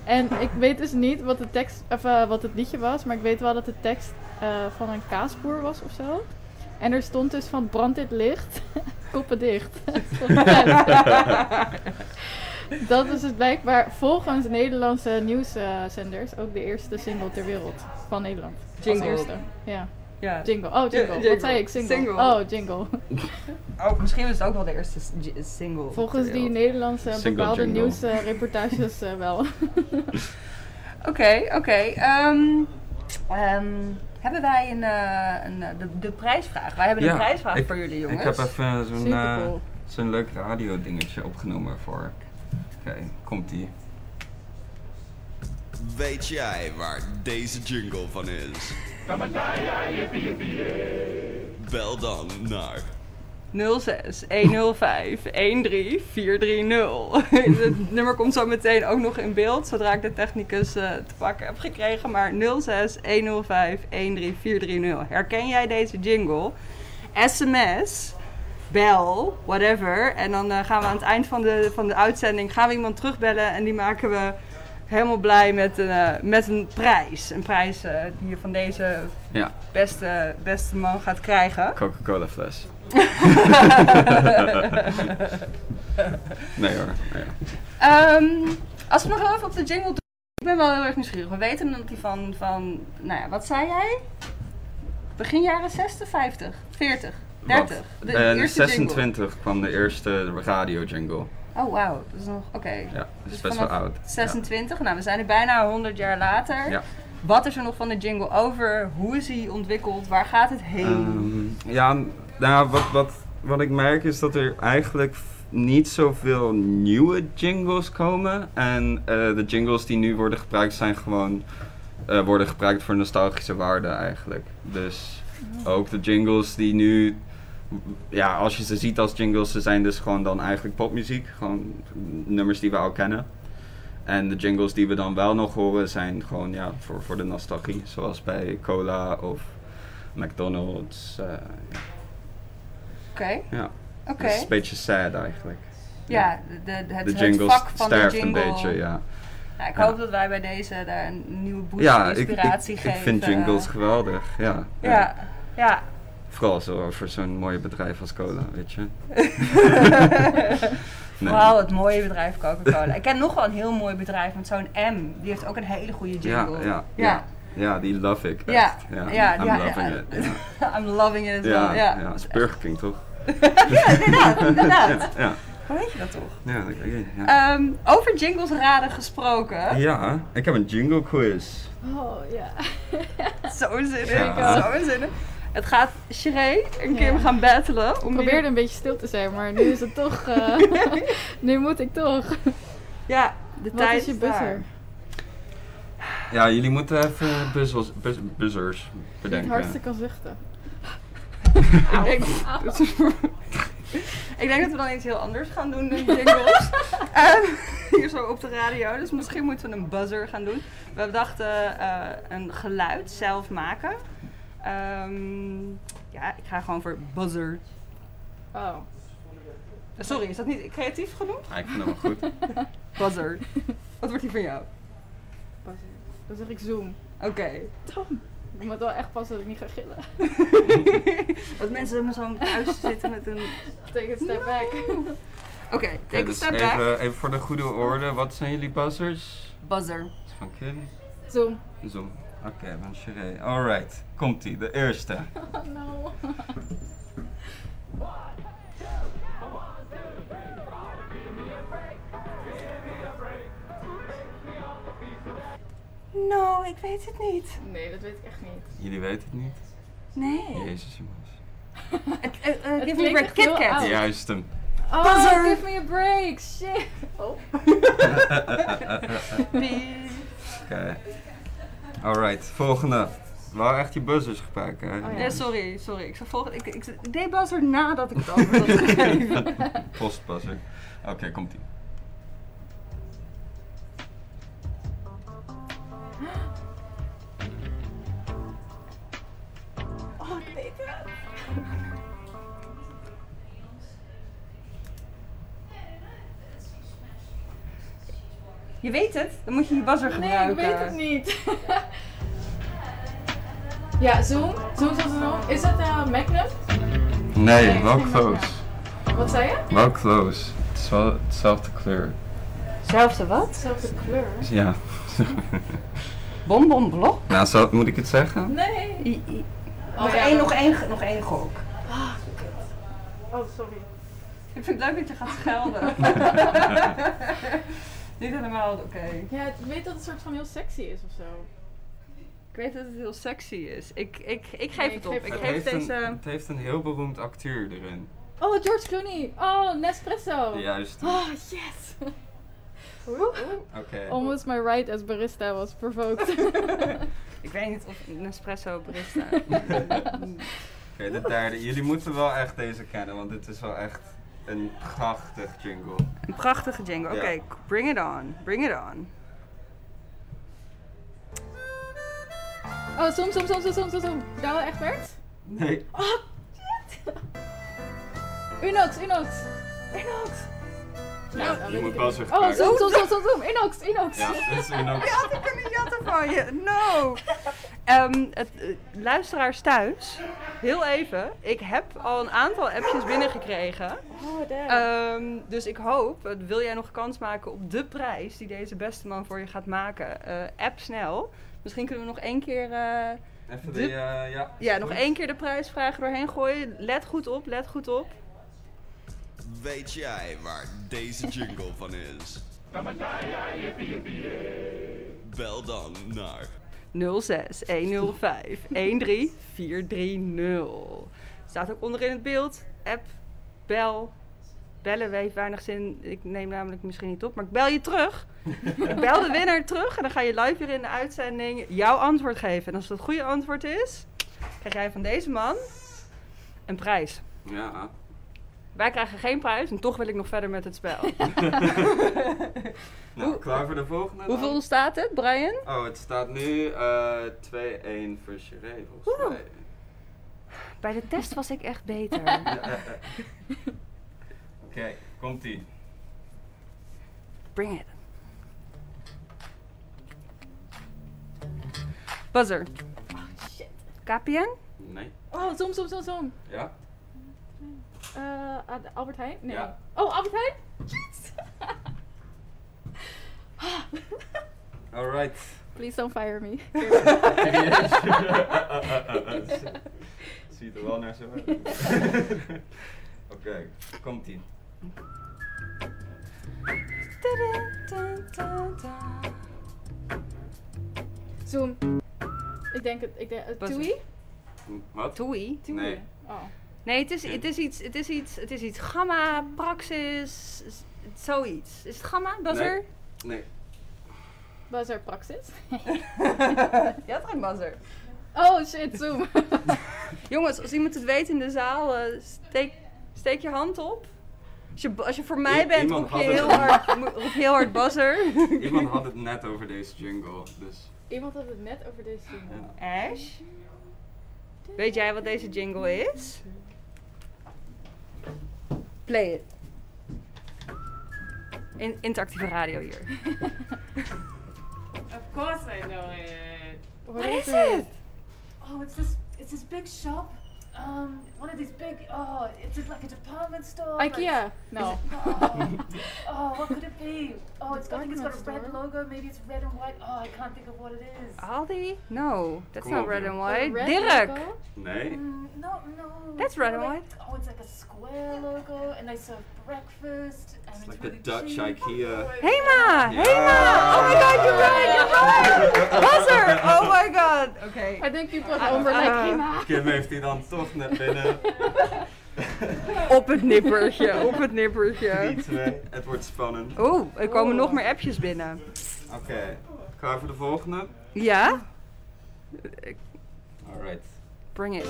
En ik weet dus niet wat, de tekst, of, eh, wat het liedje was, maar ik weet wel dat de tekst eh, van een kaasboer was of zo. En er stond dus van brand dit licht, koppen dicht. dat is dus blijkbaar volgens Nederlandse nieuwszenders ook de eerste single ter wereld van Nederland. Jingle. Als eerste. Ja. Ja. Jingle. Oh, jingle. jingle. Wat zei ik? Single. Single. Oh, jingle. Oh, misschien is het ook wel de eerste single. Volgens die. Nederlandse Single bepaalde jingle. nieuwsreportages eh, wel. Oké, oké. ehm, ehm, hebben wij een, eh, een, eh, de, de prijsvraag? Wij hebben een prijsvraag ik, voor jullie jongens. Ik heb even zo'n leuk radio dingetje opgenomen voor. Oké, komt ie. Weet jij waar deze jingle van is? Bel dan naar 06 105 13 430. Het nummer komt zo meteen ook nog in beeld, zodra ik de technicus eh, te pakken heb gekregen. Maar 06 105 13 430. Herken jij deze jingle? SMS, bel, whatever. En dan eh, gaan we aan het eind van de, van de uitzending gaan we iemand terugbellen en die maken we helemaal blij met een, eh, met een prijs. Een prijs eh, die je van deze Ja, beste, beste man gaat krijgen. Coca-Cola fles. nee hoor. nee. Ehm, als we nog even op de jingle doen. Ik ben wel heel erg nieuwsgierig. We weten dat die van, van nou ja, wat zei jij? Begin jaren 60, 50, 40, 30. Wat? De Eh, eerste jingle. 26 kwam de eerste radio jingle. Oh wauw, dat is nog, oké. Ja, dat is Dus best wel oud. 26, nou we zijn nu bijna 100 jaar later. Ja. Wat is er nog van de jingle over? Hoe is hij ontwikkeld? Waar gaat het heen? Ehm, ja, nou, wat, wat, wat ik merk is dat er eigenlijk niet zoveel nieuwe jingles komen. En eh, de jingles die nu worden gebruikt zijn gewoon eh, worden gebruikt voor nostalgische waarde eigenlijk. Dus ook de jingles die nu, ja, als je ze ziet als jingles, ze zijn dus gewoon dan eigenlijk popmuziek. Gewoon nummers die we al kennen. En de jingles die we dan wel nog horen zijn gewoon ja, voor, voor de nostalgie. Zoals bij Cola of McDonald's. eh, Oké, ja. oké. Het is een beetje sad eigenlijk. Ja, de, de, het, de het jingles vak van de sterft jingle. een beetje, ja. Nou, ik Ja. hoop dat wij bij deze daar een nieuwe boost Ja, en ik, ik, inspiratie ik geven. vind jingles geweldig, ja. Ja, ja. Vooral zo voor zo'n mooi bedrijf als Cola, weet je. Nee. Vooral het mooie bedrijf Coca-Cola. ik ken nog wel een heel mooi bedrijf met zo'n M. Die heeft ook een hele goede jingle. ja, ja. ja. Ja, die love ik Ja, echt. ja, I'm ja, ja, loving ja. it. Ja, I'm loving it as ja, well. Ja, ja. het is Burger King toch? ja inderdaad, inderdaad. Ja, Hoe weet je dat toch? ja, dat- ja. Ehm, over jingles raden gesproken. Ja, ik heb een jingle quiz. Oh, ja. Zo zin in, Ja. zo zin in. Het gaat Sheree een keer Ja. gaan battelen. Ik Om probeerde die- een beetje stil te zijn, maar nu is het toch... eh, nu moet ik toch. Ja, de Wat tijd is je daar. buzzer? Ja, jullie moeten even buzzels, buzz- buzzers bedenken. hardste kan zuchten. Ik denk, ik denk dat we dan iets heel anders gaan doen dan jingles. Ehm, hier zo op de radio. Dus misschien moeten we een buzzer gaan doen. We dachten eh, een geluid zelf maken. Ehm, ja, ik ga gewoon voor buzzer. Oh. Sorry, is dat niet creatief genoeg? Ja, ik vind dat wel goed. Buzzer. Wat wordt die van jou? Buzzer. Dan zeg ik zoom. Oké. Tom. Ik moet wel echt passen dat ik niet ga gillen. Dat mensen zo thuis zitten met een... Take a step back. Oké, Oké, take a dus step back. even, even voor de goede orde, wat zijn jullie buzzers? Buzzer. Van Kim? Zoom. Zoom. Oké, van Sheree. Alright, komt-ie, de eerste. Oh no. No, ik weet het niet. Nee, dat weet ik echt niet. Jullie weten het niet? Nee. Jezus jongens. Uh, uh, give me a break. KitKat. oud. Juist hem. Oh, Buzzer. give me a break. Shit. Oh. Oké. Alright, volgende. Wel echt je buzzers gebruiken, hè? Oh, Ja, sorry, sorry. Ik, zou volgen, ik, ik, ik deed buzzer nadat ik het over had gegeven. Postbuzzer. Oké, komt-ie. Je weet het, dan moet je je buzzer Nee, ik gebruiken. weet het niet. ja, zoom. Zoom, zoom, zoom. Is het eh Magnum? Nee, Nee, wel close. Wat zei je? Wel close. Het is wel hetzelfde kleur. Zelfde wat? Hetzelfde kleur. Ja. Bonbon blok? nou, zal, moet ik het zeggen? Nee. I- i- nog, ja, één, dat- nog, één, nog één gok. Oh, sorry. Ik vind het leuk dat je gaat schelden. Niet helemaal oké. Ja, ik weet dat het een soort van heel sexy is of zo. Ik weet dat het heel sexy is. Ik, ik, ik geef Nee, het ik op. geef Ik het geef heeft deze... een, het heeft een heel beroemd acteur erin. Oh, George Clooney. Oh, Nespresso. Juist. Oh, yes. Oké. Almost my right as barista was provoked. Ik weet niet of een espresso barista. Oké, de derde. Jullie moeten wel echt deze kennen, want dit is wel echt een prachtig jingle. Een prachtige jingle. Oké, Ja. bring it on. Bring it on. Oh, soms, soms, soms, soms, soms, soms. Douwe Egbert? Nee. Oh, shit. Unox, Unox. Unox. Ja, dan je moet ik wel niet. Oh, soms, soms, soms, soms. Unox, Unox. Ja, dit is Unox. Ik had het kunnen jatten van je. No. Ehm, het, eh, luisteraars thuis, heel even. Ik heb al een aantal appjes binnengekregen. Oh, damn. Ehm, dus ik hoop, eh, wil jij nog kans maken op de prijs die deze beste man voor je gaat maken? eh, app snel. Misschien kunnen we nog één keer. eh, Even de- eh, ja. ja, nog één keer de prijsvragen doorheen gooien. Let goed op, let goed op. Weet jij waar deze jingle van is? Bel dan naar 06 105 13430. Staat ook onderin het beeld. App, bel. Bellen heeft weinig zin. Ik neem namelijk misschien niet op, maar ik bel je terug. ik bel de winnaar terug en dan ga je live weer in de uitzending jouw antwoord geven. En als het het goede antwoord is, krijg jij van deze man een prijs. Ja. Wij krijgen geen prijs en toch wil ik nog verder met het spel. Nou, klaar voor de volgende? dan? Hoeveel staat het, Brian? Oh, het staat nu eh 2-1 voor Chiré, volgens Oeh. mij. Bij de test was ik echt beter. Ja. Oké, komt-ie. Bring it. Buzzer. shit. KPN? Nee. Oh, soms, soms, soms, soms. Ja? Eh, Ad- Albert Heijn? Nee. Ja. Oh, Albert Heijn? Yes! Alright. Please don't fire me. Ziet er wel naar zo uit. Oké, komt-ie. Zoom. Ik denk het. Ik denk, uh, Buzzer. Toei? Wat? Toei? Nee. Oh. Nee, het is, het is iets, het is iets, het is iets gamma, praxis, zoiets. Is het gamma, buzzer? Nee. Was er praxis? Je had geen buzzer. Oh shit, Zoom. Jongens, als iemand het weet in de zaal, eh, steek, steek je hand op. Als je, als je voor mij I- bent, roep je, heel hard, roep heel hard buzzer. Iemand had het net over deze jingle, dus... Iemand had het net over deze jingle. Ash? Weet jij wat deze jingle is? Play it. In, interactieve radio hier. Of course I know it. What is is it? Oh, it's this it's this big shop. Um, one of these big oh, it's just like a department store. Ikea? No. oh, oh, what could it be? Oh, it's got, I think it's got a red Department logo. Maybe it's red and white. Oh, I can't think of what it is. Aldi? No, that's Kom not red joh. and white. red Dirk! Nee? Mm, no, no. That's red and like- Oh, it's like a square logo, and they serve breakfast, and it's, like really the Dutch cheap. IKEA. Hema! Ja. Hema! Oh my god, you're right, you're right! Buzzer! Oh my god! Okay. I think you put over like Ah. Hema. Kim heeft hij dan toch net binnen. Op het nippertje, op het nippertje. 3-2. Het wordt spannend. Oeh, er komen Oh. nog meer appjes binnen. Oké, klaar voor de volgende? Ja? Alright. Bring it.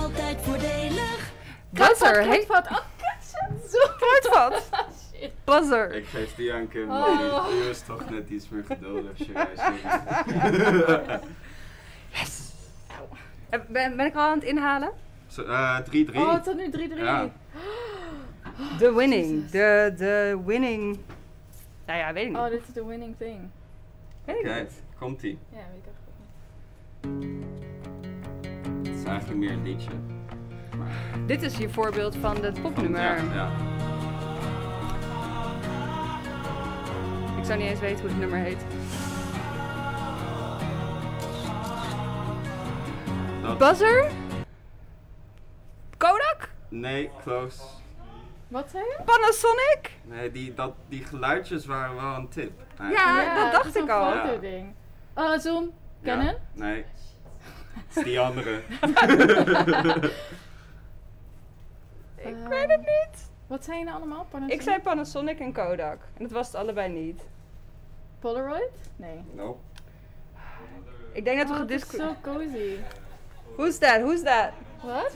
Altijd voordelig. Buzzer, hey. Kruidvat. Oh. Kruidvat. Shit. Buzzer. Ik geef die aan Kim. Oh. Die, die is toch net iets meer geduldig. Ben, ben ik al aan het inhalen? Zo, eh, 3-3. Oh, het staat nu 3-3. Ja. De winning. De, de winning. Nou ja, weet ik niet. Oh, dit is de winning thing. Weet ik niet. komt ie. Ja, weet ik echt niet. Het is eigenlijk meer een liedje. Dit is je voorbeeld van het popnummer. Ja, ja. Ik zou niet eens weten hoe het nummer heet. Buzzer? Kodak? Nee, close. Wat zei je? Panasonic? Nee, die, dat, die geluidjes waren wel een tip. Ja, dat dacht is ik een al. fotoding. Oh, Zoom. Ja. Canon? Nee. Het is die andere. Ik weet het niet. Wat zijn nou allemaal? Panasonic? Ik zei Panasonic en Kodak. En dat was het allebei niet. Polaroid? Nee. Nope. Ik denk dat we Oh, het is gediscussieerd... zo cozy. Who's that? Who's that? Wat?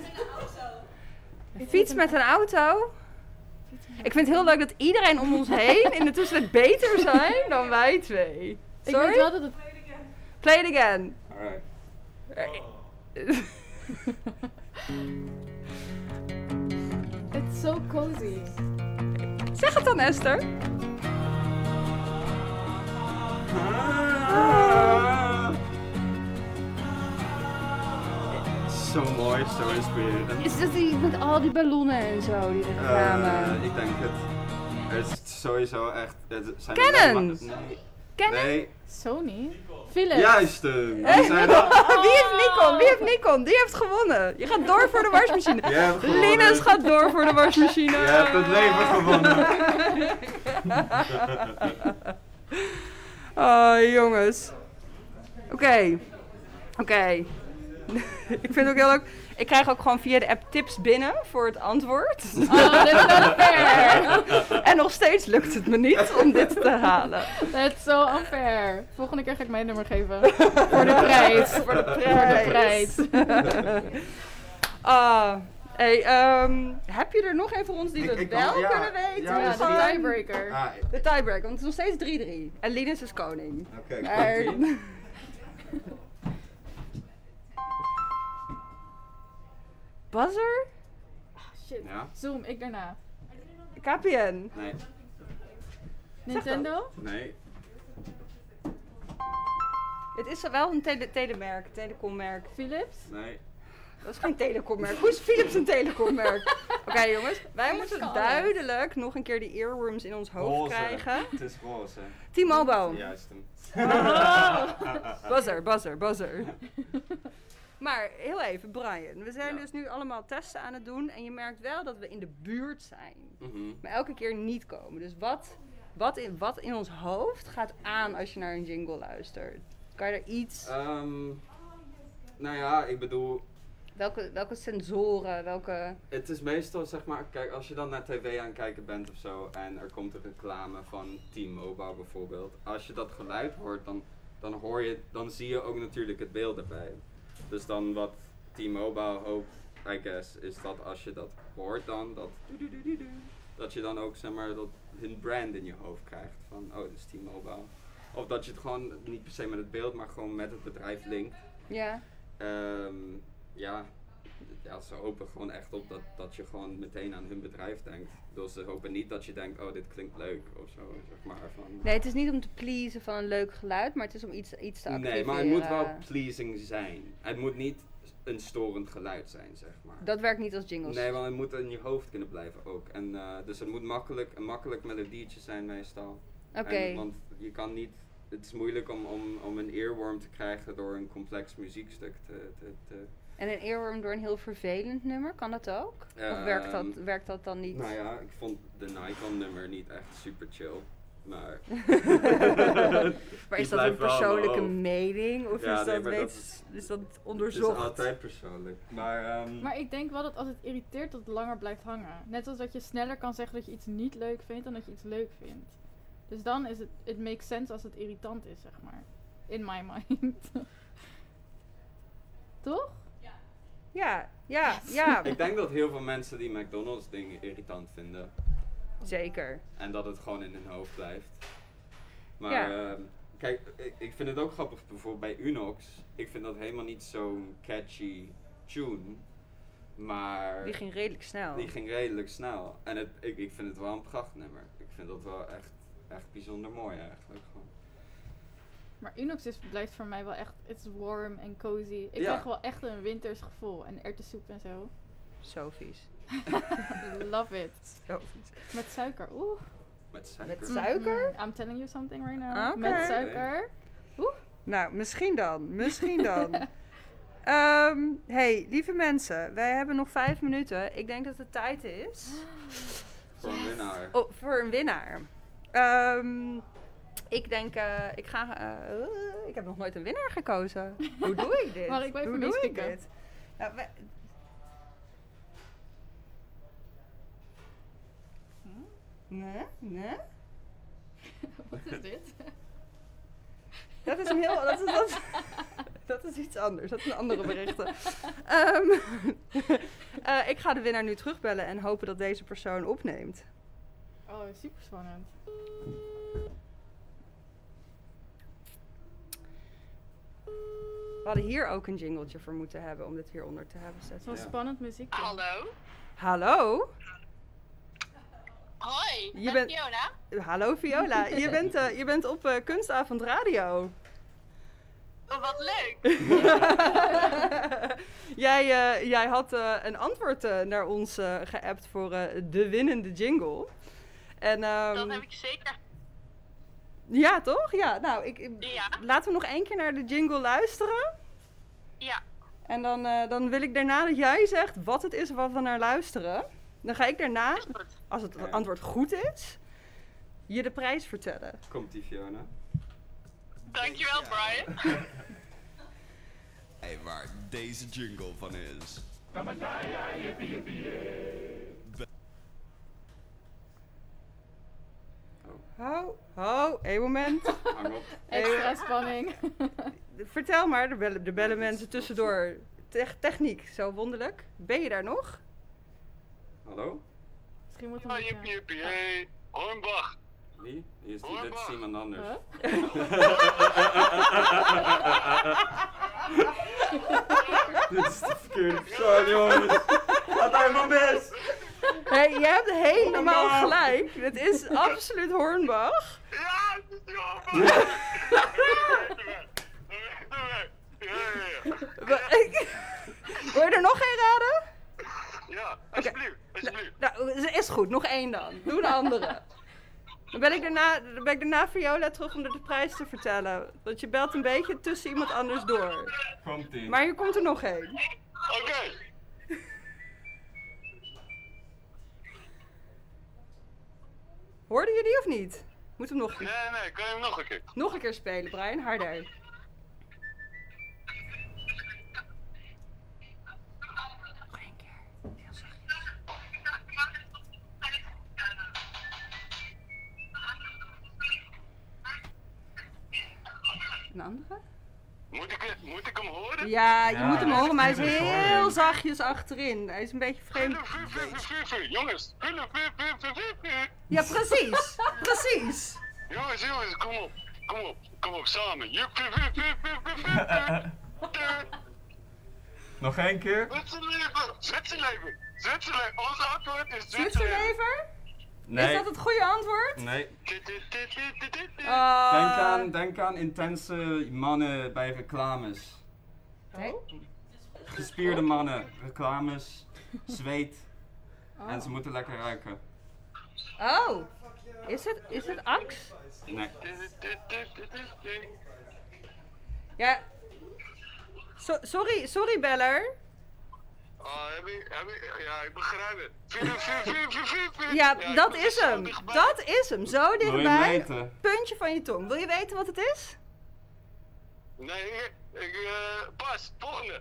Fiets met een auto? Ik vind het heel leuk dat iedereen om ons heen in de tussentijd beter zijn dan wij twee. Ik Sorry? weet wel dat het... Play it again. Alright. It's so cozy. Zeg het dan, Esther. Zo mooi, zo inspirerend. Is dat die met al die ballonnen en zo, die Eh, reclame? ik denk het. Het is sowieso echt. Het zijn Canon! alleen maar- Nee. Canon? Nee. Sony? Philips. Juist! eh, die Eh, zijn Wie er. heeft Nikon? Wie heeft Nikon? Die heeft gewonnen. Je gaat door voor de wasmachine. Linus gaat door voor de wasmachine. Je hebt het leven gewonnen. oh, jongens. Oké. Oké. ik vind het ook heel leuk. Ik krijg ook gewoon via de app tips binnen voor het antwoord. Oh, dit is fair. en nog steeds lukt het me niet om dit te halen. That's so unfair. Volgende keer ga ik mijn nummer geven. Voor de prijs. Voor de Voor de prijs. Ah, hey, ehm, heb je er nog een voor ons die Ik- we ik wel kan- ja, kunnen weten? ja, Ja, de tiebreaker. Ah, De tiebreaker, want het is nog steeds 3-3. En Linus is koning. Oké, Buzzer? Shit. Ja. Zoom, ik daarna. KPN. Nee. Nintendo? Nee. Het is wel een tele telemerk, telecommerk. Philips? Nee. Dat is geen telecommerk. Hoe is Philips een telecommerk? Oké jongens, wij Philips moeten duidelijk nog een keer die earworms in ons hoofd Roze. krijgen. Het is roze. T-Mobile. Juist hem. Buzzer, buzzer, buzzer. Maar heel even, Brian. We zijn dus nu allemaal testen aan het doen. En je merkt wel dat we in de buurt zijn. Mhm. Maar elke keer niet komen. Dus wat, wat, in, wat in ons hoofd gaat aan als je naar een jingle luistert? Kan je er iets... Ehm, nou ja, ik bedoel, welke, welke sensoren, welke... het is meestal zeg maar, kijk, als je dan naar tv aan het kijken bent of zo en er komt een reclame van T-Mobile bijvoorbeeld. Als je dat geluid hoort, dan, dan hoor je, dan zie je ook natuurlijk het beeld erbij. Dus dan wat T-Mobile hoopt, I guess, is dat als je dat hoort dan, dat dat je dan ook zeg maar dat hun brand in je hoofd krijgt van, oh, dit is T-Mobile. Of dat je het gewoon niet per se met het beeld, maar gewoon met het bedrijf linkt. Ja. Ehm, ja, ja, ze hopen gewoon echt op dat, dat je gewoon meteen aan hun bedrijf denkt. Dus ze hopen niet dat je denkt, oh dit klinkt leuk of zo, zeg maar. Van, Nee, het is niet om te pleasen van een leuk geluid, maar het is om iets, iets te activeren. nee, maar het moet wel pleasing zijn. Het moet niet een storend geluid zijn, zeg maar. Dat werkt niet als jingles. Nee, want het moet in je hoofd kunnen blijven ook. En, eh, dus het moet makkelijk, een makkelijk melodietje zijn meestal. Oké. Want je kan niet, het is moeilijk om, om, om een earworm te krijgen door een complex muziekstuk te, te, te En een earworm door een heel vervelend nummer, kan dat ook? of werkt dat, Ehm, werkt dat dan niet? Nou ja, ik vond de Nikon nummer niet echt super chill. Maar. maar is dat een persoonlijke mening? Of Ja, is, nee, dat, weet, dat is dat Het onderzocht? is altijd persoonlijk. Maar, ehm, Maar ik denk wel dat als het irriteert dat het langer blijft hangen. Net als dat je sneller kan zeggen dat je iets niet leuk vindt dan dat je iets leuk vindt. Dus dan is het, it makes sense als het irritant is, zeg maar. In my mind. Toch? Ja, ja, ja. ik denk dat heel veel mensen die McDonald's dingen irritant vinden. Zeker. En dat het gewoon in hun hoofd blijft. Maar Ja. ehm, kijk, ik, ik vind het ook grappig bijvoorbeeld bij Unox. Ik vind dat helemaal niet zo'n catchy tune. Maar Die ging redelijk snel. die ging redelijk snel. En het, ik, ik vind het wel een prachtnummer. Ik vind dat wel echt, echt bijzonder mooi eigenlijk. Gewoon. Maar Unox is, blijft voor mij wel echt, it's warm en cozy. Ik Ja. krijg wel echt een winters gevoel. En erwtensoep en zo. Zo vies. Love it. Zo vies. Met suiker, oeh. Met suiker? Met suiker? Mhm. I'm telling you something right now. Oké. Met suiker. Nou, misschien dan. Misschien dan. Ehm, hey, lieve mensen, wij hebben nog vijf minuten. Ik denk dat het tijd is. Voor een winnaar. Oh, voor een winnaar. Ehm, ik denk, eh, ik ga. eh, ik heb nog nooit een winnaar gekozen. Hoe doe ik dit? Mag ik Hoe doe ik dit? Ja, wij- Nee, nee. Wat is dit? Dat is een heel. Dat is, dat, dat is iets anders. Dat zijn andere berichten. Ehm, eh, ik ga de winnaar nu terugbellen en hopen dat deze persoon opneemt. Oh, super spannend. We hadden hier ook een jingletje voor moeten hebben om dit hieronder te hebben zetten. Zo'n spannend muziek. Hallo. Hallo? Hoi, Je met bent- Fiona. Hallo Viola, je bent, eh, je bent op eh, Kunstavond Radio. Oh, wat leuk. jij, eh, jij had eh, een antwoord eh, naar ons geappt voor eh, de winnende jingle. En, ehm, Dat heb ik zeker. Ja, toch? Ja, nou, ik, Ja. laten we nog één keer naar de jingle luisteren. Ja. En dan, eh, dan wil ik daarna dat jij zegt wat het is wat we naar luisteren. Dan ga ik daarna, als het antwoord goed is, je de prijs vertellen. Komt die Fiona? Dankjewel, Brian. Hey, waar deze jingle van is. Ho, ho, één moment. Hang op. Extra spanning. Vertel maar, er bellen, er bellen mensen tussendoor. Tech- techniek, zo wonderlijk. Ben je daar nog? Hallo? Misschien moet Ah, jippie, jippie, hey. Hornbach. Wie? Is die? Dit is iemand anders. Dit is de verkeerde persoon, jongens. Gaat uit mijn best. Hey, je hebt helemaal Hornbach. gelijk. Het is absoluut Hornbach. Ja, het is Hornbach. Wil je er nog geen raden? Ja, alsjeblieft, alsjeblieft. Nou, is goed. Nog één dan. Doe een andere. Dan ben ik daarna, dan ben ik daarna Viola terug om de prijs te vertellen. Want je belt een beetje tussen iemand anders door. Komt ie. Maar hier komt er nog één. Oké. Hoorden jullie of niet? Moet hem nog, Nee, nee, kan je hem nog een keer? nog een keer spelen, Brian. Harder. Een andere? Moet ik, moet ik hem horen? Ja, je Ja, moet hem horen, maar hij is heel horen. zachtjes achterin. Hij is een beetje vreemd. Jongens, Ja, precies. Precies. jongens, jongens, kom op. Kom op, kom op, samen. Nog één keer? Zwitserleven, Zwitserleven, Zwitserleven. Onze antwoord is Zwitserleven. Zwitserlever? Nee. Is dat het goede antwoord? Nee. Ah. Denk, aan, denk aan intense mannen bij reclames. Gespierde mannen, reclames, zweet. En ze moeten lekker ruiken. Oh, is het, is het Ax? Nee. Ja. So- sorry, sorry beller. Ah, heb ik, heb ik, ja, ik begrijp het. Ja, dat is hem. Dat is hem. Zo dichtbij. weten? Puntje van je tong. Wil je weten wat het is? Nee, ik, ik eh, pas, volgende.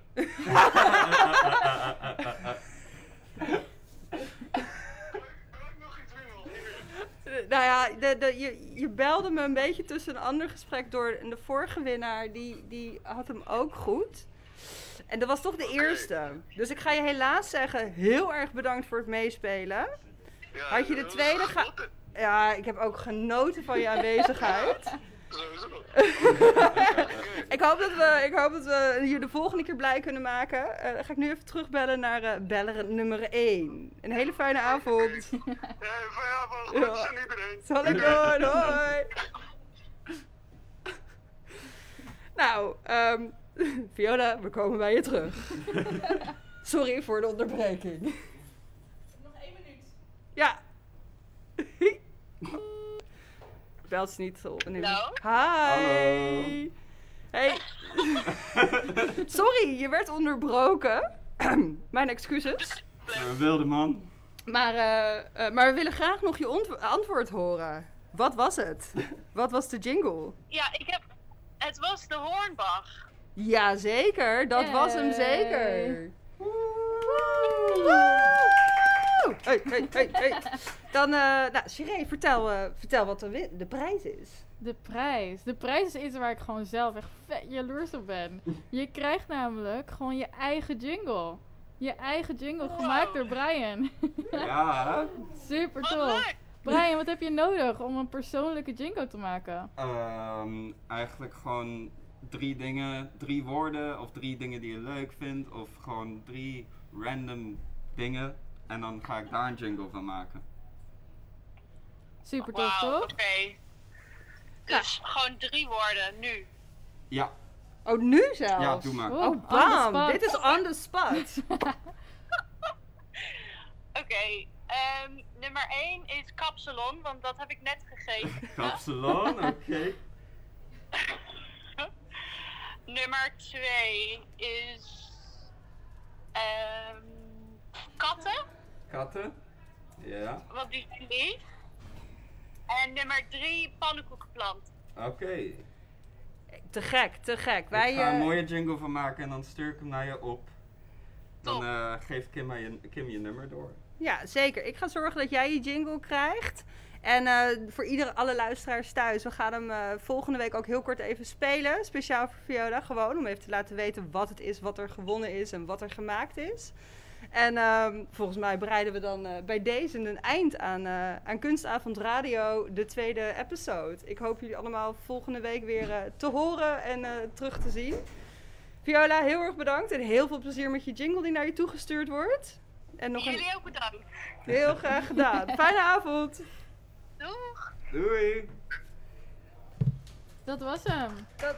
Nou ja, de, de, je, je belde me een beetje tussen een ander gesprek door. En de vorige winnaar, die, die had hem ook goed. En dat was toch de eerste. Dus ik ga je helaas zeggen, heel erg bedankt voor het meespelen. Had je de tweede ga... Ja, ik heb ook genoten van je aanwezigheid. ik, hoop dat we, ik hoop dat we je de volgende keer blij kunnen maken. Eh, dan ga ik nu even terugbellen naar eh beller nummer 1. Een hele fijne avond. Ja. Zal ik doen, hoi. Nou, ehm, Viola, we komen bij je terug. Sorry voor de onderbreking. Nog één minuut. Ja. Belt ze niet op. Nee. Hallo? Hi. Hallo. Hey. Sorry, je werd onderbroken. Mijn excuses. Een wilde man. Maar, eh, eh, maar we willen graag nog je antwoord horen. Wat was het? Wat was de jingle? Ja, ik heb... Het was de Hornbach. Jazeker, dat was hem Yay. Hey, hey, hey, hey. Dan, eh nou, vertel, eh, vertel wat de, de prijs is. De prijs. De prijs is iets waar ik gewoon zelf echt vet jaloers op ben. Je krijgt namelijk gewoon je eigen jingle. Je eigen jingle, gemaakt door Brian. Ja. Super tof. Brian, wat heb je nodig om een persoonlijke jingle te maken? Ehm, eigenlijk gewoon drie dingen, drie woorden of drie dingen die je leuk vindt of gewoon drie random dingen en dan ga ik daar een jingle van maken. Super tof, toch? oké. Dus gewoon drie woorden, nu. Ja, Oh, nu zelfs? Ja, doe maar. Oh, Oh, bam. Dit is on the spot. Oké, ehm, nummer 1 is kapsalon, want dat heb ik net gegeven. kapsalon, oké. nummer 2 is ehm, katten, Katten? Ja, want die zijn lief. En nummer 3 pannenkoekenplant. oké. te gek, te gek. Wij, ik ga een eh, mooie jingle van maken en dan stuur ik hem naar je op. Dan eh, geeft Kim, mij je, Kim je nummer door. Ja, zeker. Ik ga zorgen dat jij je jingle krijgt. En eh, voor iedere, alle luisteraars thuis, we gaan hem eh, volgende week ook heel kort even spelen. Speciaal voor Viola, gewoon om even te laten weten wat het is, wat er gewonnen is en wat er gemaakt is. En ehm, volgens mij bereiden we dan eh, bij deze een eind aan, eh, aan Kunstavond Radio, de tweede episode. Ik hoop jullie allemaal volgende week weer eh, te horen en eh, terug te zien. Viola, heel erg bedankt en heel veel plezier met je jingle die naar je toegestuurd wordt. En nog een... Jullie ook bedankt. Heel graag gedaan. Fijne avond. Doeg! Doei! Dat was hem. Dat...